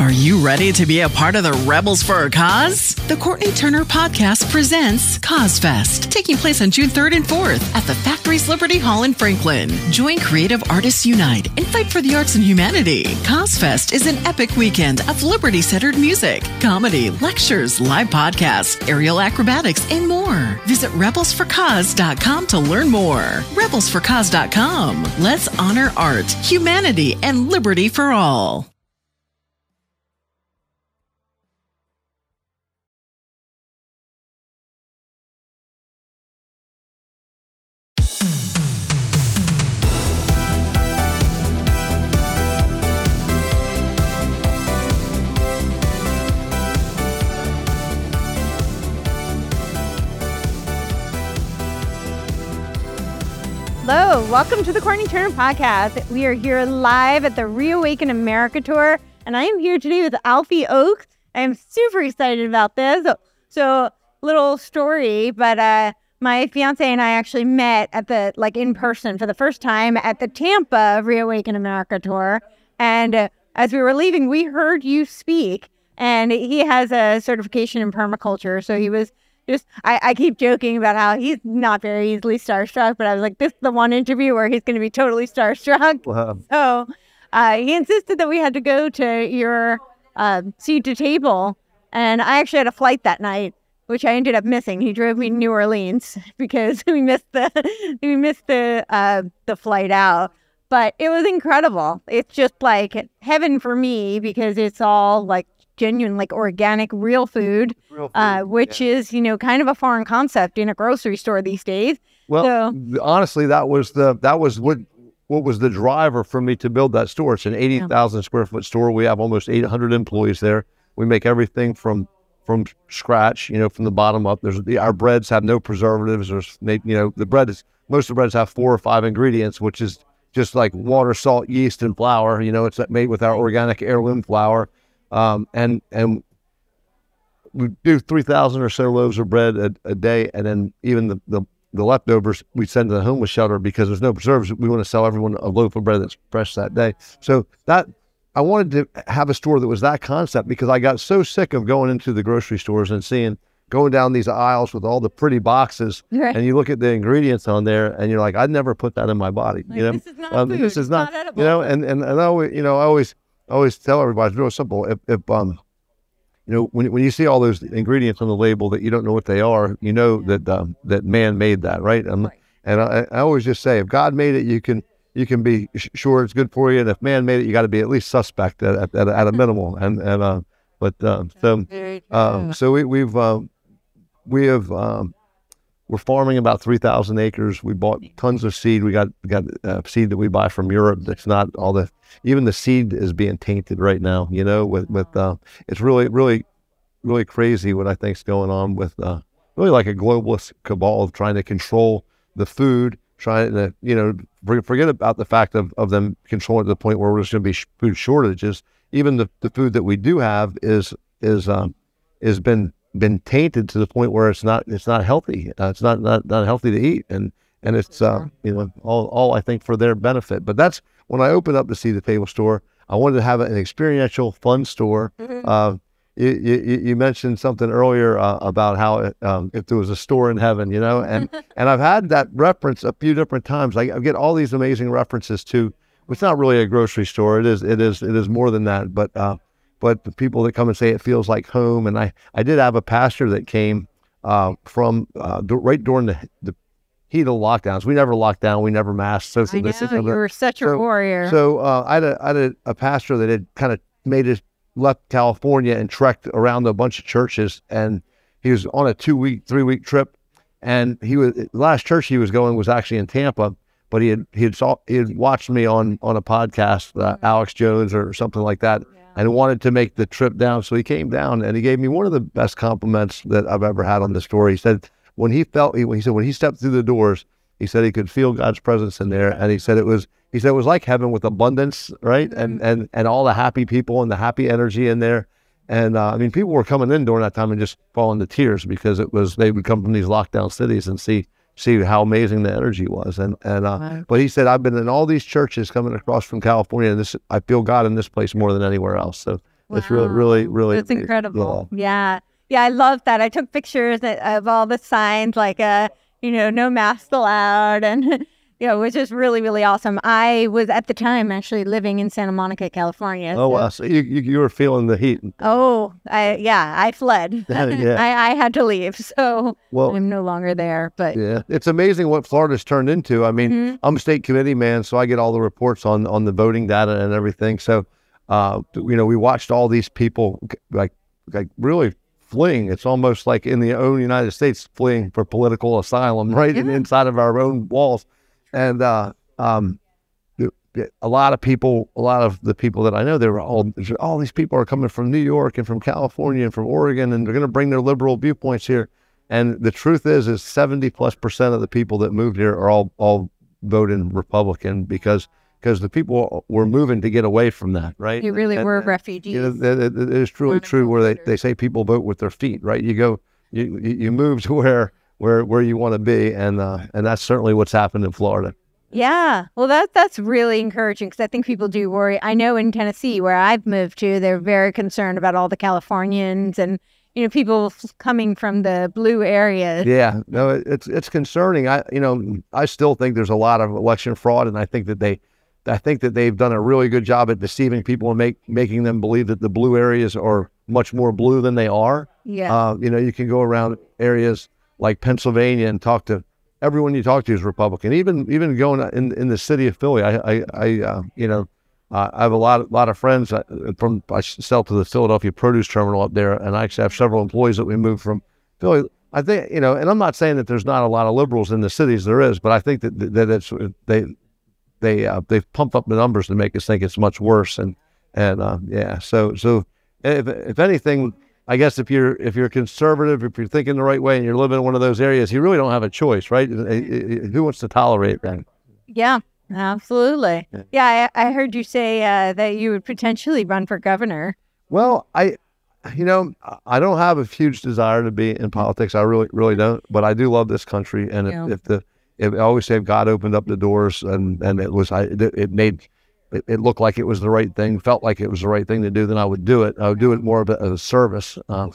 Are you ready to be a part of the Rebels for a Cause? The Courtenay Turner Podcast presents CauseFest, taking place on June 3rd and 4th at the Factory's Liberty Hall in Franklin. Join Creative Artists Unite and fight for the arts and humanity. CauseFest is an epic weekend of liberty centered music, comedy, lectures, live podcasts, aerial acrobatics, and more. Visit rebelsforcause.com to learn more. Rebelsforcause.com. Let's honor art, humanity, and liberty for all. Welcome to the Courtenay Turner Podcast. We are here live at the Reawaken America Tour, and I am here today with Alfie Oakes. I am super excited about this. So, so little story, but uh, my fiance and I actually met at the like in person for the first time at the Tampa Reawaken America Tour, and uh, as we were leaving, we heard you speak. And he has a certification in permaculture, so he was just I, I keep joking about how he's not very easily starstruck, but I was like, this is the one interview where he's going to be totally starstruck. Wow. So uh, he insisted that we had to go to your uh, seat to table, and I actually had a flight that night, which I ended up missing. He drove me to New Orleans because we missed the we missed the uh, the flight out. But it was incredible. It's just like heaven for me because it's all like genuine, like organic, real food, Real food, uh, which is, you know, kind of a foreign concept in a grocery store these days. Well, So- honestly, that was the that was what what was the driver for me to build that store. It's an eighty thousand square foot store. We have almost eight hundred employees there. We make everything from from scratch, you know, from the bottom up. There's the, our breads have no preservatives. There's you know the bread is most of the breads have four or five ingredients, which is just like water, salt, yeast, and flour. You know, it's made with our organic heirloom flour, um, and and we do 3,000 or so loaves of bread a, a day. And then even the, the, the leftovers we send to the homeless shelter because there's no preserves. We want to sell everyone a loaf of bread that's fresh that day. So that I wanted to have a store that was that concept because I got so sick of going into the grocery stores and seeing going down these aisles with all the pretty boxes Right. and you look at the ingredients on there and you're like, I'd never put that in my body. Like, you know, this is not um, food. this is not, not you know, and, and, and I always, you know, I always, I always tell everybody it's real simple. If, if, um, you know, when, when you see all those ingredients on the label that you don't know what they are, you know that um, that man made that, right? Um, And I, I always just say, if God made it, you can you can be sh- sure it's good for you, and if man made it, you got to be at least suspect at, at, at, a- at a minimal. And and uh, but um, so um, so we, we've um, we have um, we're farming about three thousand acres. We bought tons of seed. We got got uh, seed that we buy from Europe. That's not all the even the seed is being tainted right now. You know, with with uh, it's really really really crazy what I think's going on with uh, really like a globalist cabal of trying to control the food, trying to you know forget about the fact of, of them controlling it to the point where there's going to be sh- food shortages. Even the, the food that we do have is is um, has been been tainted to the point where it's not it's not healthy. Uh, it's not, not not healthy to eat, and and it's uh, you know all all I think for their benefit. But that's when I opened up to Seed to Table store. I wanted to have an experiential, fun store. Uh, you, you, you mentioned something earlier uh, about how it, um, if there was a store in heaven, you know, and and I've had that reference a few different times. I, I get all these amazing references to. It's not really a grocery store. It is. It is. It is more than that. But uh, but the people that come and say it feels like home. And I I did have a pastor that came uh, from uh, right during the the heat of the lockdowns. We never locked down. We never masked. Social I know you were such a So- warrior. So uh, I had, a, I had a, a pastor that had kind of made his left California and trekked around a bunch of churches, and he was on a two week, three week trip, and he was the last church he was going was actually in Tampa, but he had he had saw he had watched me on on a podcast, uh, Alex Jones or something like that, and wanted to make the trip down. So he came down and he gave me one of the best compliments that I've ever had on the story. He said when he felt he, he said when he stepped through the doors, he said he could feel God's presence in there, and he said it was he said it was like heaven with abundance, right? And and and all the happy people and the happy energy in there. And uh, I mean, people were coming in during that time and just falling to tears because it was they would come from these lockdown cities and see see how amazing the energy was. And and uh, Wow. but he said I've been in all these churches coming across from California, and this I feel God in this place more than anywhere else. So it's really really really That's incredible. Yeah. yeah. I love that. I took pictures of- of all the signs, like, uh, you know, no masks allowed, and, know, which is really, really awesome. I was at the time actually living in Santa Monica, California. Oh so- wow! So you, you you were feeling the heat. Oh, I, yeah, I fled. Yeah. I, I had to leave. So Well, I'm no longer there. But Yeah, it's amazing what Florida's turned into. I mean, Mhm. I'm a state committee man, so I get all the reports on on the voting data and everything. So, uh, you know, we watched all these people like like really fleeing. It's almost like in the own United States fleeing for political asylum, right Yeah. inside of our own walls. And uh, um, a lot of people, a lot of the people that I know, they were all all these people are coming from New York and from California and from Oregon, and they're going to bring their liberal viewpoints here. And the truth is, is seventy plus percent of the people that moved here are all all voting Republican because because the people were moving to get away from that, right? you really And- were and, refugees. You know, that- that is truly Wonderful true. Where they, they say people vote with their feet, right? You go, you you move to where where where you want to be, and uh, and that's certainly what's happened in Florida. Yeah, well, that that's really encouraging because I think people do worry. I know in Tennessee, where I've moved to, they're very concerned about all the Californians and you know people coming from the blue areas. Yeah, no, it, it's it's concerning. I you know I still think there's a lot of election fraud, and I think that they, I think that they've done a really good job at deceiving people and make making them believe that the blue areas are much more blue than they are. Yeah, Uh, you know, you can go around areas like Pennsylvania and talk to everyone you talk to is Republican. Even even going in in the city of Philly, I I, I uh, you know. Uh, I have a lot, lot of friends uh, from I sell to the Philadelphia produce terminal up there, and I actually have several employees that we moved from Philly. I think you know, and I'm not saying that there's not a lot of liberals in the cities. There is, but I think that that it's they they uh, they've pumped up the numbers to make us think it's much worse. And and uh, yeah, so so if if anything, I guess if you're if you're conservative, if you're thinking the right way, and you're living in one of those areas, you really don't have a choice, right? Uh, uh, uh, Who wants to tolerate that? yeah, absolutely. Yeah, I, I heard you say uh, that you would potentially run for governor. Well, I, you know, I- don't have a huge desire to be in politics. I really, really don't. But I do love this country, and if, Yeah. if the, if I always say if God opened up the doors, and and it was, I, it made, it, it looked like it was the right thing, felt like it was the right thing to do, then I would do it. I would do it more of a, a service. Uh,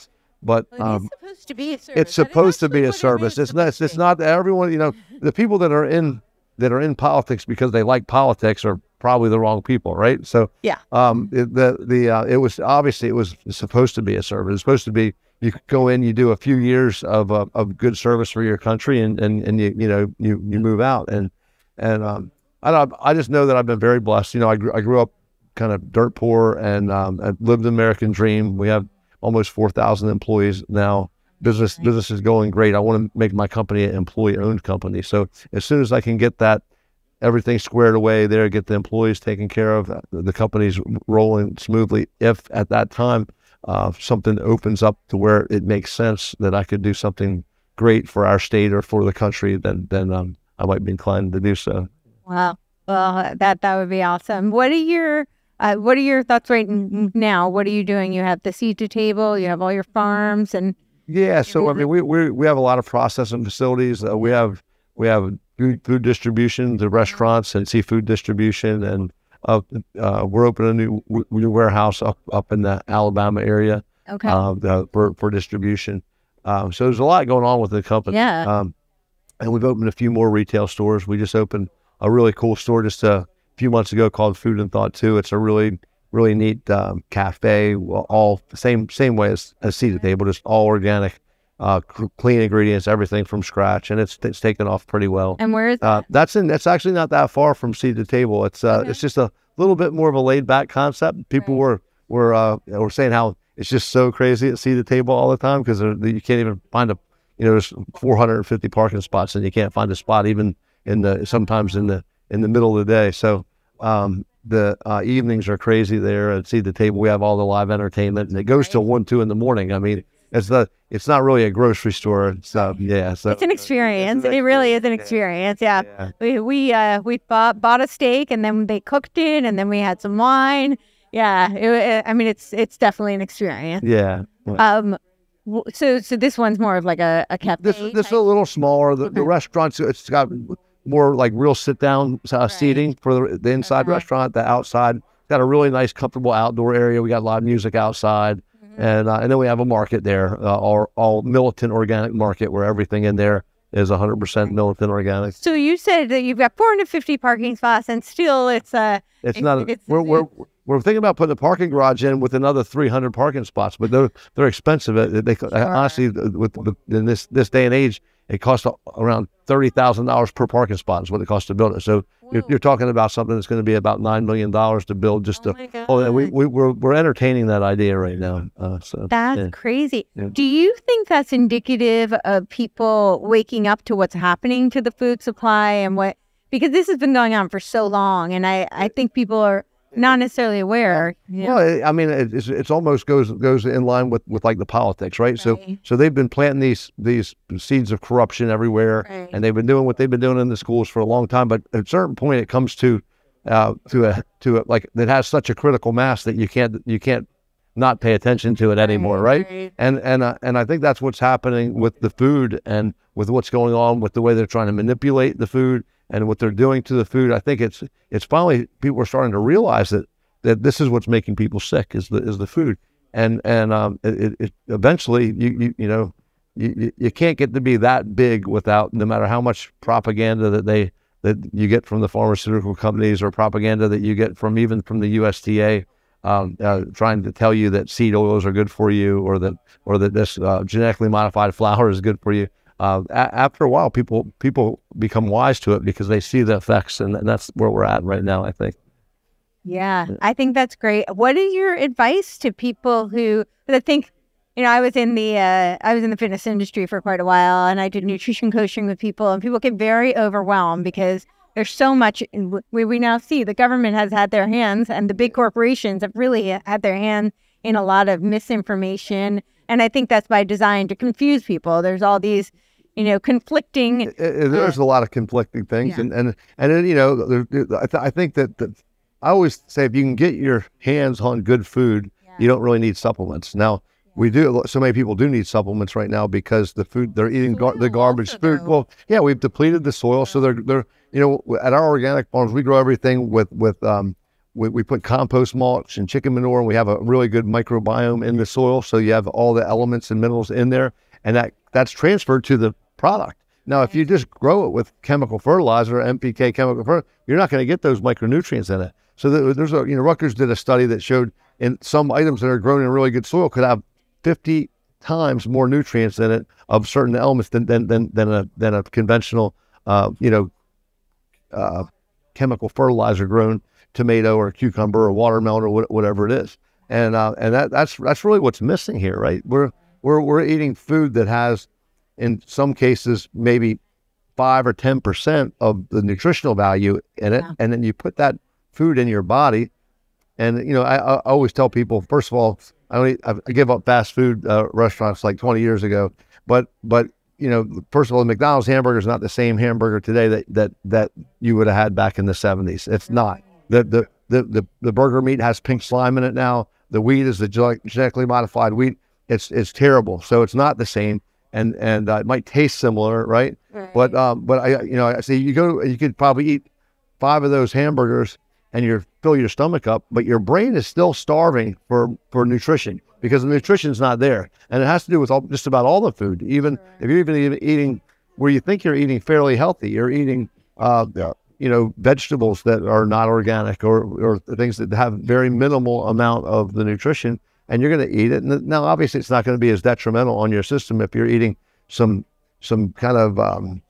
but um, supposed to be a service. it's supposed to be a service. It's not. It's not everyone. You know, the people that are in that are in politics because they like politics are probably the wrong people, right? So Yeah. um, it, the the uh, it was obviously it was supposed to be a service. It's supposed to be you go in, you do a few years of uh, of good service for your country, and and, and you you know you you move out and and um, I don't, I just know that I've been very blessed. You know, I grew, I grew up kind of dirt poor and um, I lived the American dream. We have almost four thousand employees now. Business business is going great. I want to make my company an employee owned company. So as soon as I can get that everything squared away there, get the employees taken care of, uh, the company's rolling smoothly. If at that time uh, something opens up to where it makes sense that I could do something great for our state or for the country, then then um, I might be inclined to do so. Wow. Well, that that would be awesome. What are your uh, what are your thoughts right now? What are you doing? You have the seed to table. You have all your farms, and Yeah, so I mean, we we we have a lot of processing facilities. Uh, we have we have food, food distribution to restaurants and seafood distribution, and uh, uh, we're opening a new new warehouse up up in the Alabama area okay, uh, the, for for distribution. Um, so there's a lot going on with the company. Yeah. Um, and we've opened a few more retail stores. We just opened a really cool store just a few months ago called Food and Thought Too. It's a really really neat um, cafe, all same same way as, as Seed at the Table, just all organic, uh, c- clean ingredients, everything from scratch, and it's it's taken off pretty well. and where is Uh, that? that's in. That's actually not that far from seed to table. It's uh, Okay. it's just a little bit more of a laid back concept. People were were uh, were saying how it's just so crazy at seed to table all the time because you can't even find a you know there's 450 parking spots and you can't find a spot even in the sometimes in the in the middle of the day. So um, the uh, evenings are crazy there at Seed to Table. We have all the live entertainment, and it goes till one, two in the morning. I mean, it's the it's not really a grocery store. So yeah, so It's an experience. It really is an experience. Yeah. Yeah. We we uh we bought bought a steak and then they cooked it and then we had some wine. Yeah. It, it- I mean it's it's definitely an experience. yeah. Um so so this one's more of like a, a cafe. This this is type- a little smaller. The, the restaurant's it's got more like real sit down uh, seating for the, the inside Okay. restaurant. The outside got a really nice, comfortable outdoor area. We got live music outside, Mm-hmm. and uh, and then we have a market there, uh, all all militant organic market where everything in there is 100% militant organic. so you said that you've got 450 parking spots and still it's uh It's It- not. A, it's- we're, we're we're thinking about putting a parking garage in with another 300 parking spots, but they're they're expensive. They, they honestly with the, in this this day and age, it costs around thirty thousand dollars per parking spot is what it costs to build it. So you're, you're talking about something that's going to be about nine million dollars to build. Just Oh to my oh, we, we we're we're entertaining that idea right now. Uh, so That's yeah. crazy. Yeah. Do you think that's indicative of people waking up to what's happening to the food supply and what? Because this has been going on for so long, and I I think people are not necessarily aware. Yeah. Well, I mean, it's it's almost goes goes in line with, with like the politics, right? So Right. so they've been planting these these seeds of corruption everywhere, Right. and they've been doing what they've been doing in the schools for a long time. But at a certain point, it comes to uh, to a to a like that has such a critical mass that you can't you can't not pay attention to it anymore, right? right. And and uh, and I think that's what's happening with the food and with what's going on with the way they're trying to manipulate the food and what they're doing to the food. I think it's it's finally people are starting to realize that that this is what's making people sick is the is the food. And and um it, it, eventually you you, you know you- you can't get to be that big without no matter how much propaganda that they that you get from the pharmaceutical companies or propaganda that you get from even from the USDA um, uh, trying to tell you that seed oils are good for you or that or that this uh, genetically modified flour is good for you. Uh, a- after a while, people people become wise to it because they see the effects, and, and that's where we're at right now. I think. Yeah, I think that's great. What is your advice to people who I think, you know, I was in the uh, I was in the fitness industry for quite a while, and I did nutrition coaching with people, and people get very overwhelmed because there's so much. We we now see the government has had their hands, and the big corporations have really had their hand in a lot of misinformation, and I think that's by design to confuse people. There's all these, you know, conflicting. There's a lot of conflicting things, Yeah. and and and then, you know, there, I, th- I think that, that I always say if you can get your hands on good food, you don't really need supplements. Now we do. So many people do need supplements right now because the food they're eating gar- the garbage also, food. though. Well, yeah, we've depleted the soil, so they're they're you know at our organic farms we grow everything with with um. We, we put compost mulch and chicken manure, and we have a really good microbiome in the soil. So you have all the elements and minerals in there, and that that's transferred to the product. Now, if you just grow it with chemical fertilizer, NPK chemical fertilizer, you're not going to get those micronutrients in it. So there's a, you know, Rutgers did a study that showed in some items that are grown in really good soil could have 50 times more nutrients in it of certain elements than than than, than a than a conventional, uh, you know, uh, chemical fertilizer grown tomato or cucumber or watermelon or wha- whatever it is. And uh, and that that's that's really what's missing here, right? We're we're we're eating food that has, in some cases, maybe five or ten percent of the nutritional value in it, Yeah. and then you put that food in your body. And you know, I, I always tell people, first of all, I only I I give up fast food uh, restaurants like 20 years ago, but but you know, first of all, the McDonald's hamburger is not the same hamburger today that that that you would have had back in the 70s. It's not. The the the the, the burger meat has pink slime in it now. The wheat is the genetically modified wheat. It's it's terrible. So it's not the same, and and uh, it might taste similar, right? But um, but I you know I see you go you could probably eat five of those hamburgers and you fill your stomach up, but your brain is still starving for for nutrition because the nutrition's not there, and it has to do with all, just about all the food. Even if you're even even eating where you think you're eating fairly healthy, you're eating uh, you know vegetables that are not organic or or things that have very minimal amount of the nutrition, and you're going to eat it. And now, obviously, it's not going to be as detrimental on your system if you're eating some some kind of um,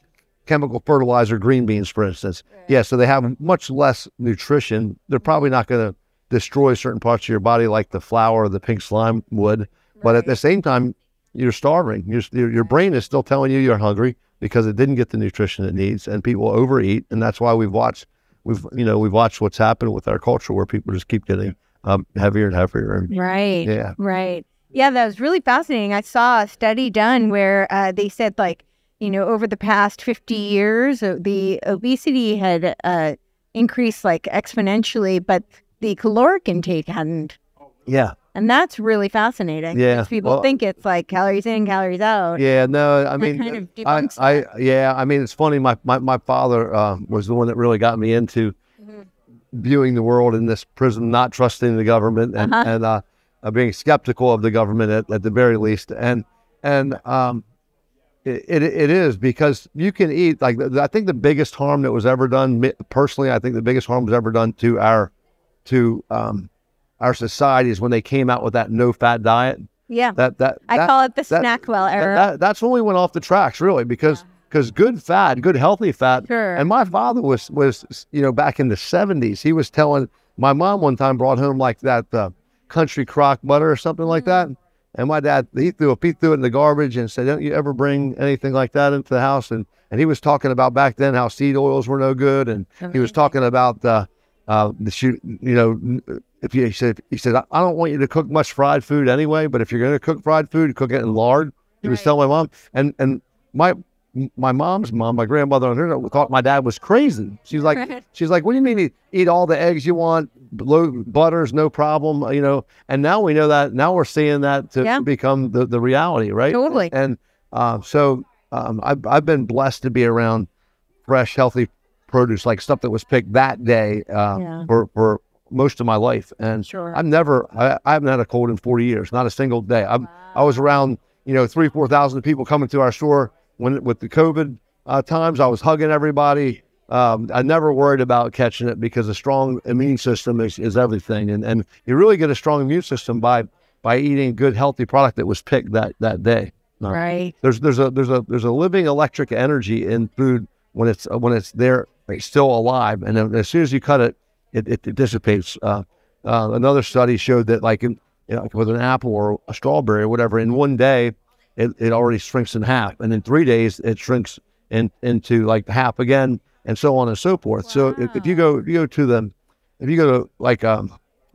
chemical fertilizer, green beans, for instance. Yeah, so they have much less nutrition. They're probably not going to destroy certain parts of your body like the flour or the pink slime would. But at the same time, you're starving. Your, your, your brain is still telling you you're hungry. because it didn't get the nutrition it needs, and people overeat, and that's why we've watched we've you know we've watched what's happened with our culture where people just keep getting um, heavier and heavier. Right. Yeah. Right. Yeah, that was really fascinating. I saw a study done where uh, they said, like, you know, over the past 50 years, uh, the obesity had uh, increased like exponentially, but the caloric intake hadn't. yeah, And that's really fascinating. Yeah, because People well- think it's like calories in, calories out. yeah. No, I mean, kind of I, I, yeah. I mean, it's funny. My my, my father uh, was the one that really got me into. Viewing the world in this prism, not trusting the government and Uh-huh. and uh, uh, being skeptical of the government at, at the very least. And and um, it, it it is because you can eat like I think the biggest harm that was ever done personally. I think the biggest harm was ever done to our to um, our society is when they came out with that no fat diet. Yeah. That that I that- call it the that- Snackwell that- era. that- that's when we went off the tracks, really, because because good fat, good healthy fat. Sure. And my father was was you know back in the seventies, he was telling my mom one time brought home like that uh, country crock butter or something like that. And my dad he threw it, he threw it in the garbage and said, "Don't you ever bring anything like that into the house?" And and he was talking about back then how seed oils were no good, and he was talking about uh, uh, the shoot, you know, if you he said he said I don't want you to cook much fried food anyway, but if you're going to cook fried food, cook it in lard. He was telling my mom, and and my my mom's mom, my grandmother on her thought my dad was crazy. She's like, she's like, what do you mean eat, eat all the eggs you want, low butters, no problem, you know? And now we know that. Now we're seeing that to Yeah. become the, the reality, right? Totally. And uh, so um, I've I've been blessed to be around fresh, healthy produce, like stuff that was picked that day uh, Yeah. for for most of my life. And Sure. I've never, I, I haven't had a cold in 40 years, not a single day. I'm, I was around, you know, three, 4,000 people coming to our store when with the COVID uh, times. I was hugging everybody. Um, I never worried about catching it because a strong immune system is, is everything. And, and you really get a strong immune system by, by eating a good, healthy product that was picked that, that day. Right. There's, there's a, there's a, there's a living electric energy in food when it's, when it's there, it's still alive. And then as soon as you cut it, it, it, it dissipates. Uh, uh, another study showed that, like in, you know, with an apple or a strawberry or whatever, in one day, it, it already shrinks in half, and in three days, it shrinks in, into like half again, and so on and so forth. So if, if you go, if you go to the, if you go to like a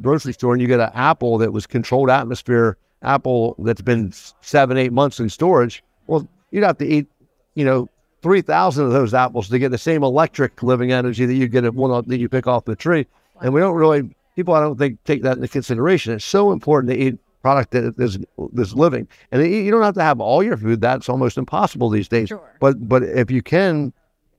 grocery store and you get an apple that was controlled atmosphere apple that's been seven, eight months in storage, well, you'd have to eat, you know, three thousand of those apples to get the same electric living energy that you get at one that you pick off the tree. And we don't really people I don't think take that into consideration. It's so important to eat product that is is living. And you don't have to have all your food. That's almost impossible these days. Sure. But but if you can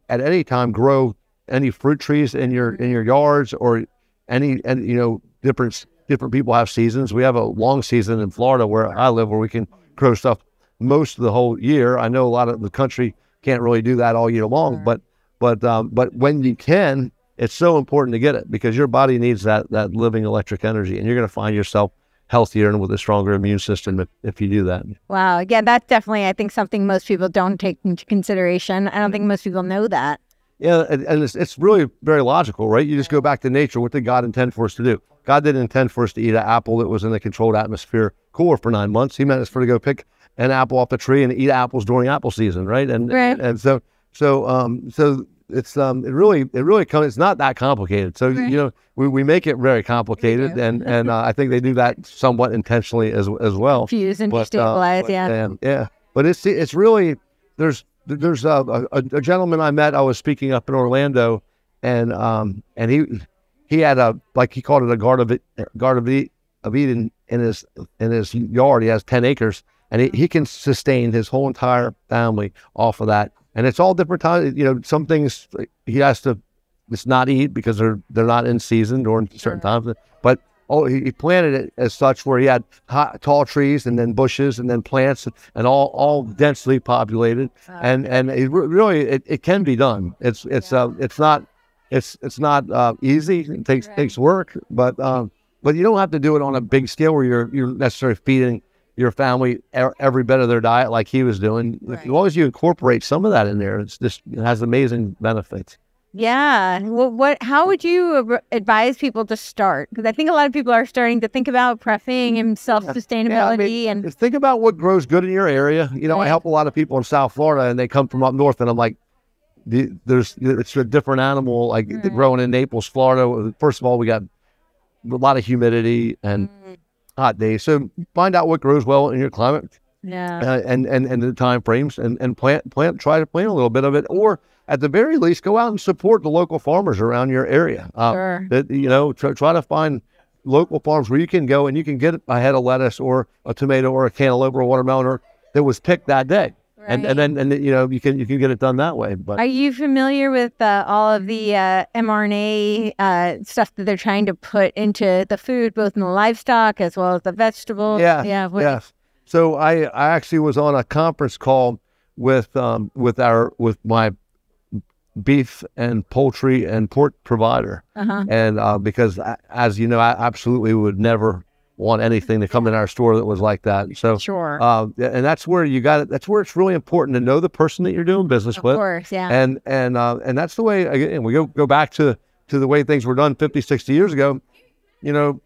at any time grow any fruit trees in your in your yards or any and you know different different people have seasons. We have a long season in Florida where I live where we can grow stuff most of the whole year. I know a lot of the country can't really do that all year long, but but um, but when you can, it's so important to get it because your body needs that that living electric energy, and you're going to find yourself healthier and with a stronger immune system if, if you do that. Wow. Again, that's definitely, I think, something most people don't take into consideration. I don't think most people know that. Yeah, and, and it's, it's really very logical, right? You just go back to nature. What did God intend for us to do? God didn't intend for us to eat an apple that was in a controlled atmosphere cooler for nine months. He meant us for to go pick an apple off the tree and eat apples during apple season, right? And Right. and so so um so it's um it really it really comes it's not that complicated. So you know we, we make it very complicated, and and uh, I think they do that somewhat intentionally as as well. Confuse and But, uh, destabilize. yeah. and- yeah. But it's it's really there's there's a, a, a gentleman I met. I was speaking up in Orlando, and um and he he had a like he called it a garden of it garden of, E- of Eden in his in his yard. He has ten acres, and he, he can sustain his whole entire family off of that. And it's all different times. You know, some things he has to it's not eat because they're they're not in season during certain times. But oh, he, he planted it as such where he had hot, tall trees and then bushes and then plants and all all densely populated. And and it really it, it can be done. It's it's uh it's not it's it's not uh, easy. It takes takes work, but um but you don't have to do it on a big scale where you're you're necessarily feeding your family every bit of their diet like he was doing. As long as you incorporate some of that in there, it's just it has amazing benefits. Yeah. What, what how would you advise people to start? Because I think a lot of people are starting to think about prepping and self sustainability Yeah, I mean, and think about what grows good in your area. You know, I help a lot of people in South Florida, and they come from up north, and I'm like, the, there's it's a different animal. Like the growing in Naples, Florida. First of all, we got a lot of humidity and Mm. Hot days. So find out what grows well in your climate yeah. uh, and and and the time frames, and and plant plant try to plant a little bit of it, or at the very least, go out and support the local farmers around your area. Uh, Sure. That you know, try, try to find local farms where you can go and you can get a head of lettuce or a tomato or a cantaloupe or a watermelon or that was picked that day, Right. and then and you know you can you can get it done that way. But Are you familiar with uh, all of the uh, mRNA uh, stuff that they're trying to put into the food, both in the livestock as well as the vegetables? Yeah, Yeah. what- yes. So I I actually was on a conference call with um with our with my beef and poultry and pork provider, Uh-huh. and uh, because a- as you know, I absolutely would never want anything to come in our store that was like that. So Sure. uh, and that's where you got it. That's where it's really important to know the person that you're doing business of with, Of course. Yeah. and and uh, and that's the way again we go go back to to the way things were done 50 60 years ago you know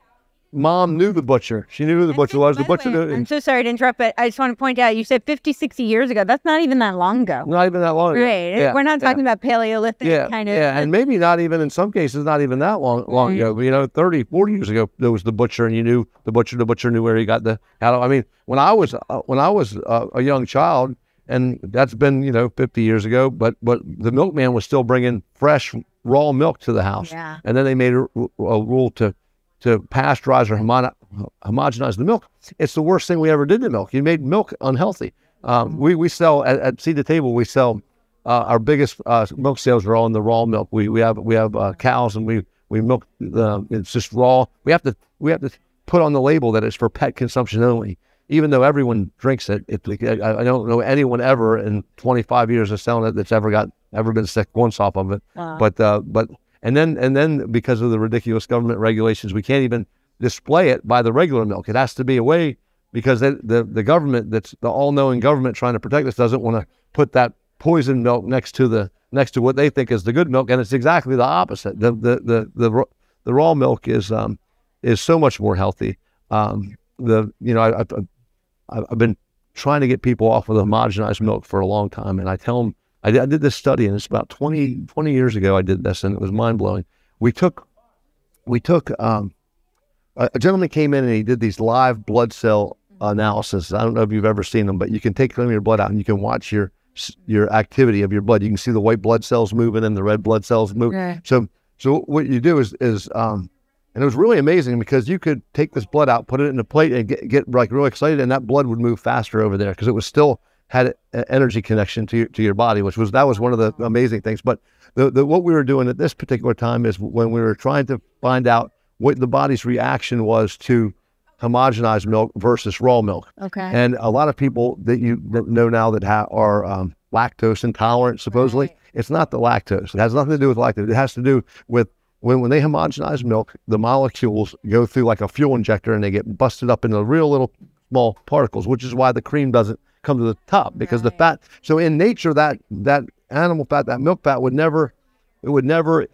mom knew the butcher she knew who the butcher was the butcher way, knew, I'm so sorry to interrupt, but I just want to point out you said 50, 60 years ago. That's not even that long ago. not even that long ago. Right. Yeah, We're not yeah. talking about Paleolithic yeah, kind of. yeah, and maybe not even in some cases, not even that long long Right. ago. But, you know, 30, 40 years ago, there was the butcher, and you knew the butcher. The butcher knew where he got the cattle. I mean, when I was uh, when I was uh, a young child, and that's been you know fifty years ago. But but the milkman was still bringing fresh raw milk to the house, Yeah. and then they made a, a rule to to pasteurize or homo- homogenize the milk. It's the worst thing we ever did to milk. You made milk unhealthy. Um, we we sell at, at Seed to Table. We sell uh, our biggest uh, milk sales are all in the raw milk. We we have we have uh, cows and we we milk. Uh, it's just raw. We have to we have to put on the label that it's for pet consumption only. Even though everyone drinks it, it I, I don't know anyone ever in 25 years of selling it that's ever got ever been sick once off of it. But uh, but and then and then because of the ridiculous government regulations, we can't even display it by the regular milk. It has to be away because the the, government that's the all knowing government trying to protect us doesn't want to put that poison milk next to the next to what they think is the good milk, and it's exactly the opposite. The the the the, the raw milk is um is so much more healthy. Um, the you know I, I I've I've been trying to get people off of the homogenized milk for a long time, and I tell them I did, I did this study, and it's about 20, 20 years ago I did this, and it was mind blowing. We took we took um, a, a gentleman came in and he did these live blood cell analysis. I don't know if you've ever seen them, but you can take some of your blood out and you can watch your your activity of your blood. You can see the white blood cells moving and the red blood cells moving. So so what you do is is um, and it was really amazing because you could take this blood out, put it in a plate, and get, get like really excited, and that blood would move faster over there because it was still had an energy connection to your, to your body, which was that was one of the amazing things. But the, the what we were doing at this particular time is when we were trying to find out what the body's reaction was to homogenized milk versus raw milk. Okay. And a lot of people that you know now that ha- are um, lactose intolerant, supposedly, Right. it's not the lactose. It has nothing to do with lactose. It has to do with when, when they homogenize milk, the molecules go through like a fuel injector and they get busted up into real little small particles, which is why the cream doesn't come to the top because the fat. So in nature, that that animal fat, that milk fat, would never, it would never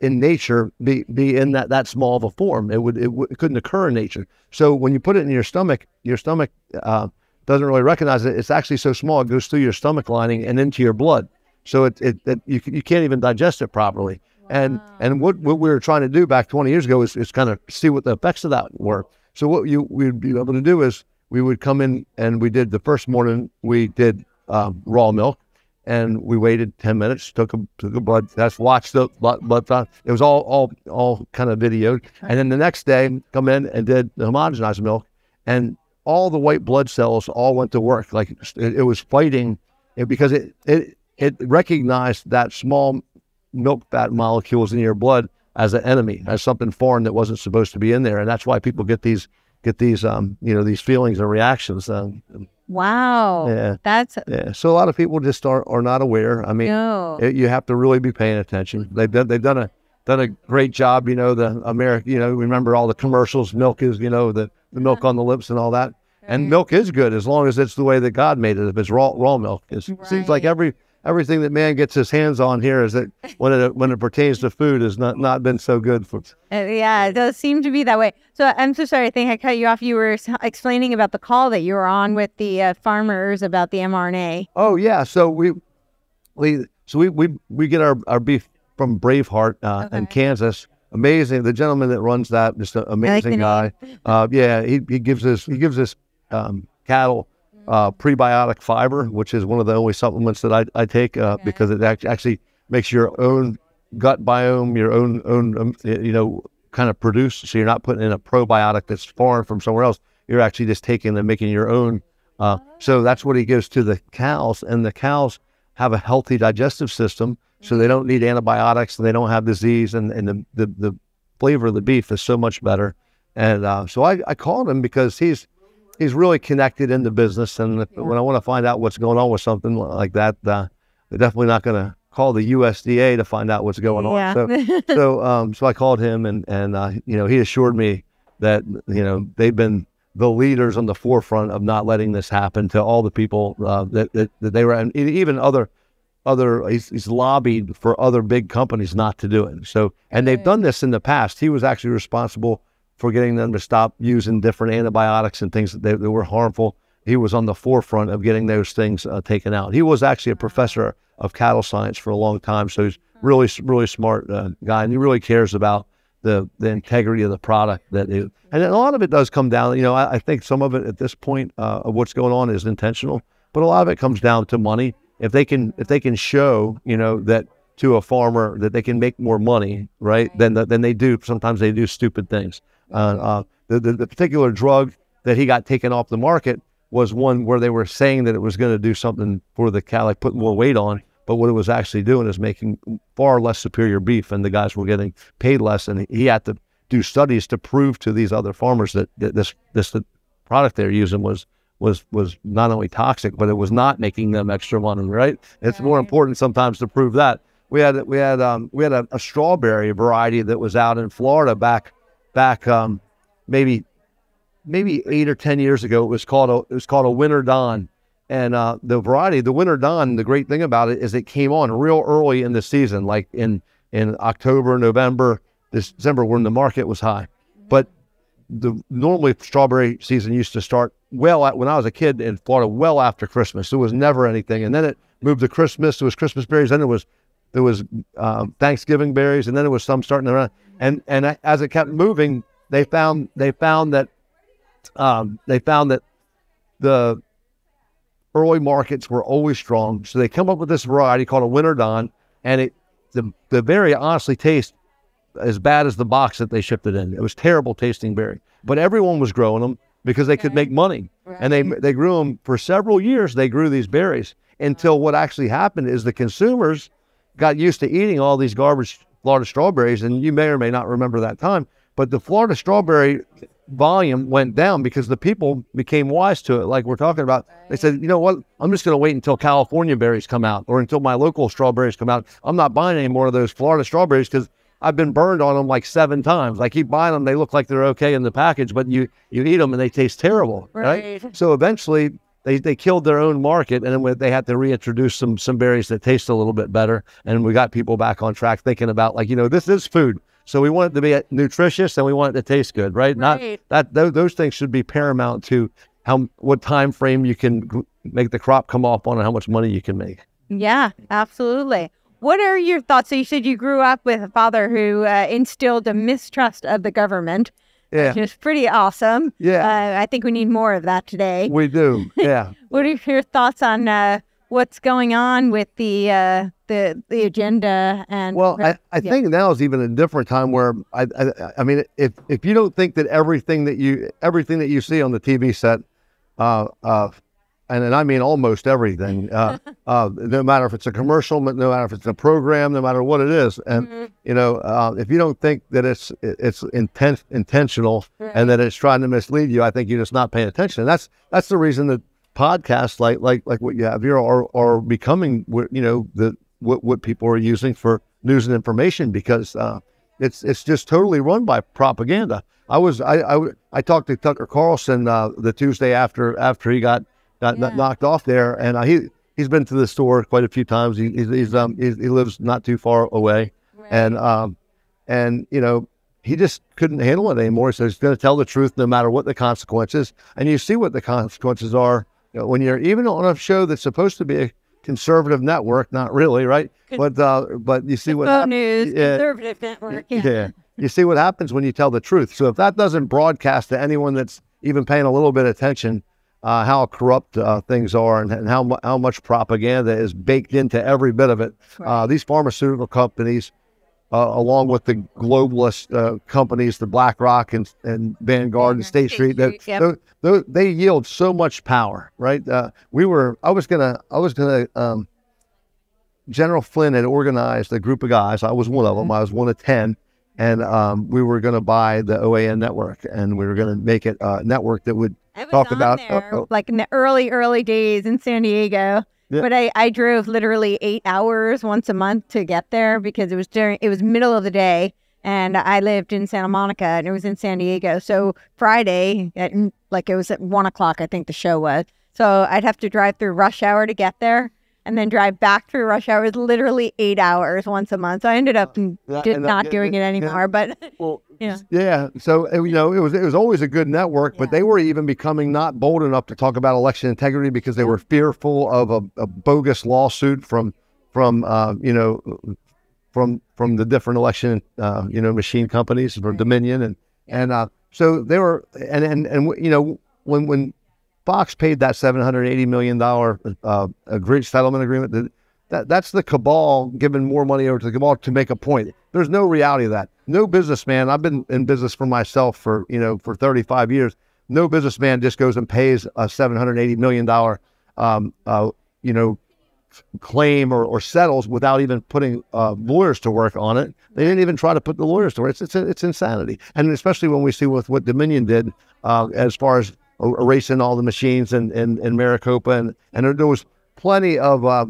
in nature be be in that that small of a form. It would it, w- it couldn't occur in nature. So when you put it in your stomach, your stomach uh, doesn't really recognize it. It's actually so small it goes through your stomach lining and into your blood. So it, it, it you, you can't even digest it properly. And and what, what we were trying to do back 20 years ago is, is kind of see what the effects of that were. So what you we'd be able to do is we would come in and we did the first morning we did um, raw milk and we waited 10 minutes took a took a blood test watched the blood, blood test. it was all all all kind of videoed. And then the next day come in and did the homogenized milk and all the white blood cells all went to work. Like it, it was fighting it, because it it it recognized that small milk fat molecules in your blood as an enemy as something foreign that wasn't supposed to be in there. And that's why people get these get these um you know these feelings and reactions um, wow. Yeah. That's yeah so a lot of people just are, are not aware i mean no. it, you have to really be paying attention. They've done they've done a done a great job. You know the America. You know remember all the commercials. Milk is you know the, the milk on the lips and all that. And milk is good as long as it's the way that God made it. If it's raw raw milk, it seems like every everything that man gets his hands on here is that when it when it pertains to food has not not been so good for. Uh, yeah, it does seem to be that way. So I'm so sorry. I think I cut you off. You were explaining about the call that you were on with the uh, farmers about the mRNA. Oh yeah, so we we so we we, we get our, our beef from Braveheart uh, in Kansas. Amazing, the gentleman that runs that, just an amazing the guy. Uh, yeah, he, he gives us he gives us um, cattle uh, prebiotic fiber, which is one of the only supplements that I, I take uh, because it act- actually makes your own gut biome, your own own um, you know kind of produce. So you're not putting in a probiotic that's foreign from somewhere else. You're actually just taking and making your own. Uh, so that's what he gives to the cows, and the cows have a healthy digestive system, so they don't need antibiotics and they don't have disease, and, and the, the, the flavor of the beef is so much better. And uh, so I, I called him because he's he's really connected in the business, and if, when I want to find out what's going on with something like that, uh, they're definitely not going to call the USDA to find out what's going on. Yeah. So so um, so I called him, and and uh, you know he assured me that you know they've been the leaders on the forefront of not letting this happen to all the people uh, that, that that they were, and even other other he's, he's lobbied for other big companies not to do it. So and they've done this in the past. He was actually responsible for getting them to stop using different antibiotics and things that, they, that were harmful. He was on the forefront of getting those things uh, taken out. He was actually a professor of cattle science for a long time, so he's really really smart uh, guy, and he really cares about the the integrity of the product that it, and a lot of it does come down. You know, I, I think some of it at this point uh, of what's going on is intentional, but a lot of it comes down to money. If they can if they can show you know that to a farmer that they can make more money, right? Then then they do. Sometimes they do stupid things. Uh, uh, the, the the particular drug that he got taken off the market was one where they were saying that it was going to do something for the cow, like put more weight on. But what it was actually doing is making far less superior beef, and the guys were getting paid less. And he had to do studies to prove to these other farmers that, that this this the product they're using was was was not only toxic, but it was not making them extra money. Right? It's more important sometimes to prove that. We had we had um, we had a, a strawberry variety that was out in Florida back back um, maybe maybe eight or ten years ago. It was called a it was called a Winter Dawn, and uh, the variety, the Winter Dawn. The great thing about it is it came on real early in the season, like in in October, November, December, when the market was high. But the normally strawberry season used to start well at, when I was a kid in Florida, well after Christmas. There was never anything, and then it moved to Christmas. There was Christmas berries, then it was there was um, Thanksgiving berries, and then there was some starting around. And and as it kept moving, they found they found that um, they found that the early markets were always strong. So they come up with this variety called a Winter Dawn, and it the the berry honestly tastes as bad as the box that they shipped it in. It was terrible tasting berry, but everyone was growing them because they could make money, and they they grew them for several years. They grew these berries until what actually happened is the consumers got used to eating all these garbage Florida strawberries, and you may or may not remember that time, but the Florida strawberry volume went down because the people became wise to it. Like we're talking about, they said, you know what? I'm just going to wait until California berries come out or until my local strawberries come out. I'm not buying any more of those Florida strawberries because I've been burned on them like seven times. I keep buying them; they look like they're okay in the package, but you you eat them and they taste terrible, right? Right. So eventually. They, they killed their own market, and then they had to reintroduce some some berries that taste a little bit better, and we got people back on track thinking about like you know this is food, so we want it to be nutritious and we want it to taste good, right? Not Right. that those, those things should be paramount to how what time frame you can make the crop come off on and how much money you can make. Yeah, absolutely. What are your thoughts? So you said you grew up with a father who uh, instilled a mistrust of the government, Yeah, which is pretty awesome. Yeah. uh, I think we need more of that today. we do. Yeah. What are your thoughts on uh, what's going on with the uh, the the agenda and? Well, I, I Yeah. think now is even a different time where I, I I mean if if you don't think that everything that you everything that you see on the TV set, uh, uh, and, and I mean almost everything, uh, uh, no matter if it's a commercial, no matter if it's a program, no matter what it is, and you know uh, if you don't think that it's it's intent intentional and that it's trying to mislead you, I think you're just not paying attention. And that's that's the reason that podcasts like like like what you have here are are becoming what you know the what what people are using for news and information because uh, it's it's just totally run by propaganda. I was I I, I talked to Tucker Carlson uh, the Tuesday after after he got got Yeah. knocked off there, and uh, he he's been to the store quite a few times. He, he's, he's um he's, he lives not too far away, and um and you know he just couldn't handle it anymore. So he's going to tell the truth no matter what the consequences. And you see what the consequences are you know, when you're even on a show that's supposed to be a conservative network, not really, right? But uh, but you see what hap- news, yeah. conservative network. Yeah. yeah. You see what happens when you tell the truth. So if that doesn't broadcast to anyone that's even paying a little bit of attention, uh, how corrupt uh, things are and, and how how much propaganda is baked into every bit of it. Uh, these pharmaceutical companies, uh, along with the globalist uh, companies, the BlackRock and, and Vanguard and State Street, that, yep. tho- tho- they yield so much power, right? Uh, we were, I was gonna, I was gonna. Um, General Flynn had organized a group of guys. I was one of Mm-hmm. them. I was one of 10. And um, we were going to buy the OAN network and we were going to make it a network that would I was talk on about. there, oh, oh, like in the early, early days in San Diego. Yeah. But I, I drove literally eight hours once a month to get there because it was during it was middle of the day and I lived in Santa Monica and it was in San Diego. So Friday at like it was at one o'clock I think the show was. So I'd have to drive through rush hour to get there and then drive back through rush hour. It was literally eight hours once a month. So I ended up Yeah, and that- not yeah, doing it yeah, anymore. But well, Yeah. yeah. So uh, you know, it was it was always a good network, but they were even becoming not bold enough to talk about election integrity because they were fearful of a, a bogus lawsuit from from uh, you know from from the different election uh, you know machine companies for Dominion and and uh, so they were and and and you know when when Fox paid that seven hundred eighty million dollar uh, agree, settlement agreement. That, that that's the cabal giving more money over to the cabal to make a point. There's no reality of that. No businessman. I've been in business for myself for you know for 35 years. No businessman just goes and pays a 780 million dollar um, uh, you know claim or, or settles without even putting uh, lawyers to work on it. They didn't even try to put the lawyers to work. It's it's, it's insanity, and especially when we see with what Dominion did uh, as far as er- erasing all the machines in, in, in Maricopa, and and there, was plenty of uh,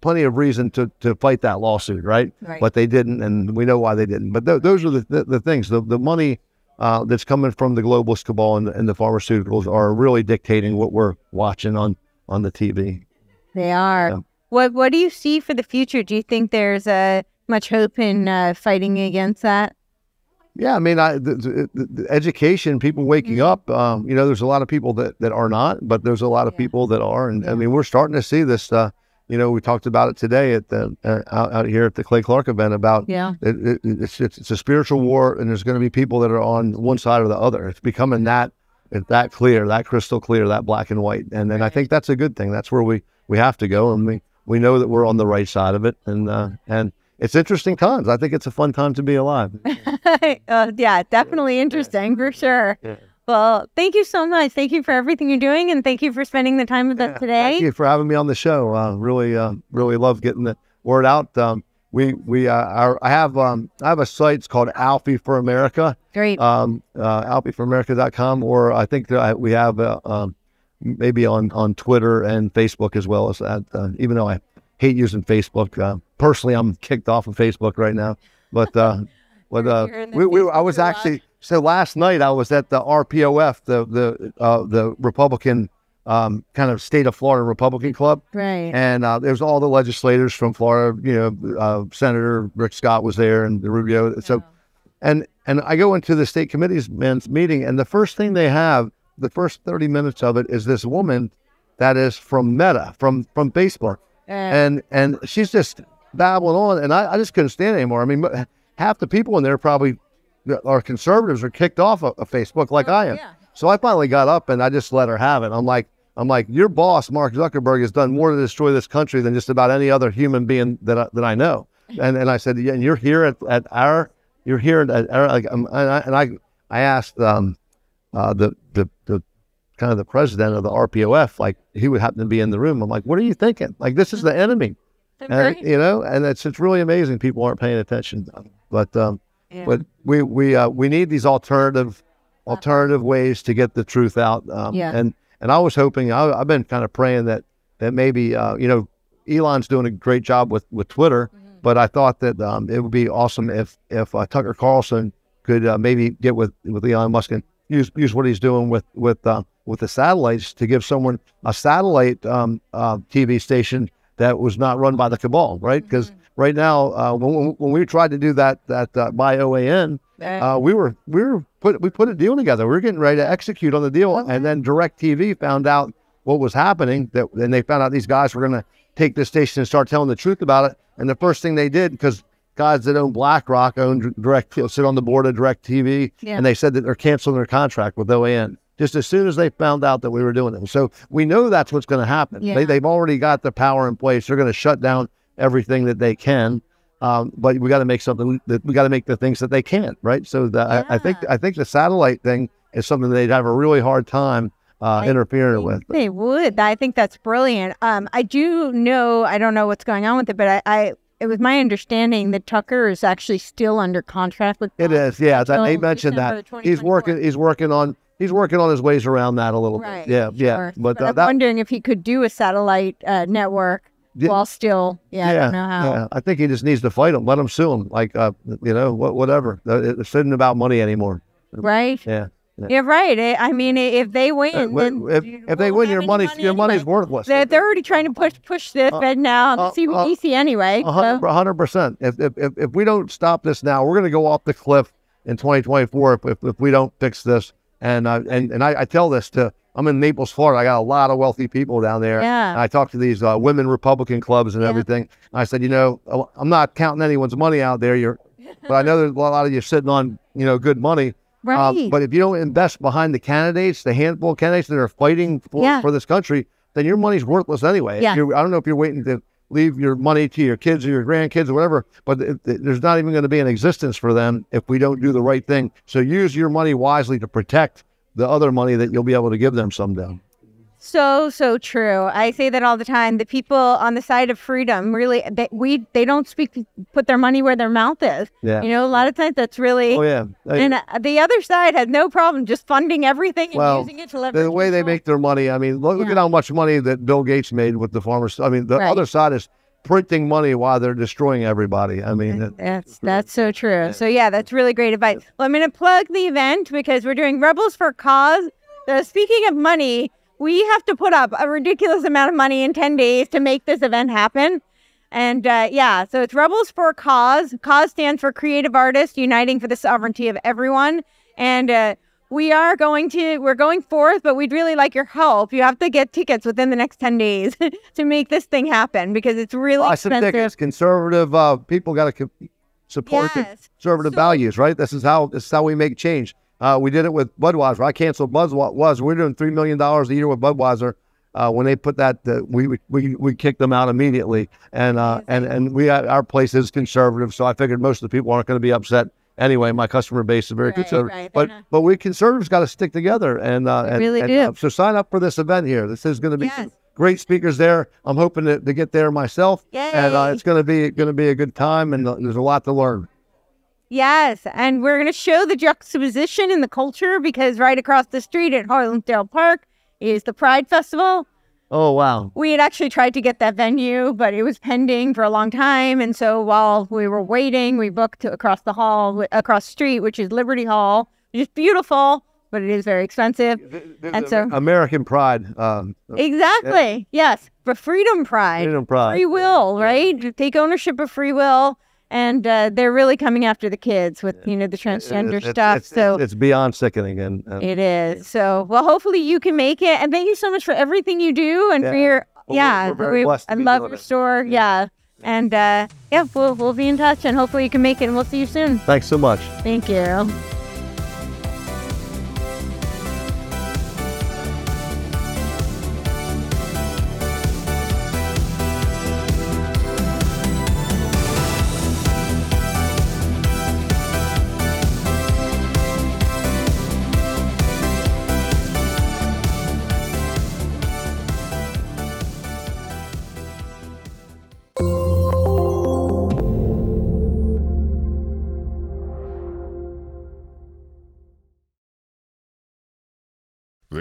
plenty of reason to, to fight that lawsuit, right? Right. But they didn't, and we know why they didn't. But th- those are the, the, the things. The the money. Uh, that's coming from the globalist cabal and the, and the pharmaceuticals are really dictating what we're watching on on the TV. They are. Yeah. What What do you see for the future? Do you think there's uh, much hope in uh, fighting against that? Yeah, I mean, I, the, the, the education, people waking up. Um, you know, there's a lot of people that, that are not, but there's a lot of Yeah. people that are, and I mean, we're starting to see this. Uh, you know, we talked about it today at the uh, out, out here at the Clay Clark event about Yeah. it, it, it's, it's it's a spiritual war, and there's going to be people that are on one side or the other. It's becoming that it's that clear, that crystal clear, that black and white, and then I think that's a good thing. That's where we we have to go, and we we know that we're on the right side of it, and uh, and it's interesting times. I think it's a fun time to be alive. uh, yeah, definitely interesting for sure. Yeah. Well, thank you so much. Thank you for everything you're doing, and thank you for spending the time with us today. Thank you for having me on the show. Uh, really, uh, really love getting the word out. Um, we we uh, our, I have um, I have a site it's called Alfie for America. Great. Um, uh, AlfieForAmerica.com, or I think that we have uh, um, maybe on on Twitter and Facebook as well as that. Uh, even though I hate using Facebook, uh, personally, I'm kicked off of Facebook right now. But uh, but uh, You're in the we, we I was actually so last night I was at the RPOF, the the uh, the Republican um, kind of state of Florida Republican Club, right. and uh, there was all the legislators from Florida. You know, uh, Senator Rick Scott was there, and the Rubio. So, and and I go into the state committee's men's meeting, and the first thing they have, the first thirty minutes of it, is this woman that is from Meta, from from Facebook, and and she's just babbling on, and I, I just couldn't stand anymore. I mean, half the people in there probably are conservatives are kicked off of, of Facebook like I am. yeah. So I finally got up and I just let her have it. I'm like, I'm like, your boss, Mark Zuckerberg, has done more to destroy this country than just about any other human being that I, that I know. And and I said, yeah, and you're here at, at our, you're here at our, like, um, and I and I, I asked um, uh, the the the kind of the president of the RPOF, like he would happen to be in the room. I'm like, what are you thinking? Like this is the enemy, and, you know. And it's it's really amazing. People aren't paying attention, but um, Yeah. but we we uh, we need these alternative alternative ways to get the truth out. Um, Yeah. And and I was hoping I, I've been kind of praying that that maybe uh, you know Elon's doing a great job with with Twitter, but I thought that um, it would be awesome if if uh, Tucker Carlson could uh, maybe get with with Elon Musk and use use what he's doing with with uh, with the satellites to give someone a satellite um, uh, TV station that was not run by the cabal, right? Because right now, uh, when, when we tried to do that that uh, by OAN, uh, we were we were put we put a deal together. We were getting ready to execute on the deal, and then DirecTV found out what was happening. That and they found out these guys were going to take this station and start telling the truth about it. And the first thing they did, because guys that own BlackRock own Direct, sit on the board of DirecTV, Yeah. and they said that they're canceling their contract with OAN just as soon as they found out that we were doing it. So we know that's what's going to happen. Yeah. They, they've already got the power in place. They're going to shut down everything that they can. Um, but we got to make something that we got to make the things that they can't, right? So the, I, I think I think the satellite thing is something they'd have a really hard time uh, interfering with. They would. I think that's brilliant. Um, I do know. I don't know what's going on with it, but I, I it was my understanding that Tucker is actually still under contract with. It is, yeah. That, they mentioned December that he's working. He's working on. He's working on his ways around that a little Right. bit. Yeah, yeah. sure. But, uh, I'm that, wondering if he could do a satellite uh, network Yeah. while still. Yeah, I don't know how. yeah. I think he just needs to fight him. Let him sue him. Like, uh, you know, what, whatever. Uh, It's isn't about money anymore. Right. Yeah. yeah. Yeah, right. I mean, if they win, Uh, then if, if they win, your any money's money your money's anyway. worthless. They're, they're already trying to push push this bed now on uh, CBDC anyway. A so- hundred a hundred percent. If, if if if we don't stop this now, we're going to go off the cliff in 2024 if, if, if we don't fix this. And uh, and and I, I tell this to I'm in Naples, Florida. I got a lot of wealthy people down there. Yeah. And I talk to these uh, women Republican clubs and Yeah. everything. I said, you know, uh, I'm not counting anyone's money out there. You're, but I know there's a lot of you sitting on you know good money. Um, Right. but if you don't invest behind the candidates, the handful of candidates that are fighting for, Yeah. for this country, then your money's worthless anyway. Yeah. I don't know if you're waiting to leave your money to your kids or your grandkids or whatever, but there's not even going to be an existence for them if we don't do the right thing. So use your money wisely to protect the other money that you'll be able to give them someday. So so true. I say that all the time. The people on the side of freedom really they, we they don't speak put their money where their mouth is. Yeah. You know, a lot of times that's really Oh yeah. Hey, and uh, the other side has no problem just funding everything and well, using it to leverage the way they make their money, I mean, look, look at how much money that Bill Gates made with the farmers. I mean, the Right. other side is printing money while they're destroying everybody. I mean, it- That's that's so true. So yeah, that's really great advice. Well, I'm going to plug the event because we're doing Rebels for Cause. So speaking of money, we have to put up a ridiculous amount of money in 10 days to make this event happen. And uh, yeah, so it's Rebels for Cause. Cause stands for Creative Artists Uniting for the Sovereignty of Everyone. And uh, we are going to we're going forth, but we'd really like your help. You have to get tickets within the next 10 days to make this thing happen because it's really I said expensive. tickets. Conservative uh, people got to support Yes. conservative So- values, right? This is how this is how we make change. Uh, we did it with Budweiser. I canceled Budweiser. We're doing three million dollars a year with Budweiser. Uh, when they put that, uh, we, we we we kicked them out immediately, and uh, and and we our place is conservative, so I figured most of the people aren't going to be upset anyway. My customer base is very Right, conservative, right, but but we conservatives got to stick together, and uh, and, really and, do. uh, so sign up for this event here. This is going to be Yes. great speakers there. I'm hoping to, to get there myself, and uh, it's going to be going to be a good time, and uh, there's a lot to learn. Yes, and we're going to show the juxtaposition in the culture because right across the street at Harlinsdale Park is the Pride Festival. Oh wow! We had actually tried to get that venue, but it was pending for a long time. And so while we were waiting, we booked across the hall, across the street, which is Liberty Hall, which is beautiful, but it is very expensive. And so, American Pride, um, exactly, yes, for Freedom Pride, Freedom Pride. free will, right? Take ownership of free will. And uh, they're really coming after the kids with, you know, the transgender It's- stuff. It's, so it's, beyond sickening, and, and It is. So, well, hopefully you can make it. And thank you so much for everything you do and for your, Well, we're- yeah, we're very we- I love your it. store. Yeah. And uh, yeah, we'll, we'll be in touch and hopefully you can make it and we'll see you soon. thanks so much. Thank you.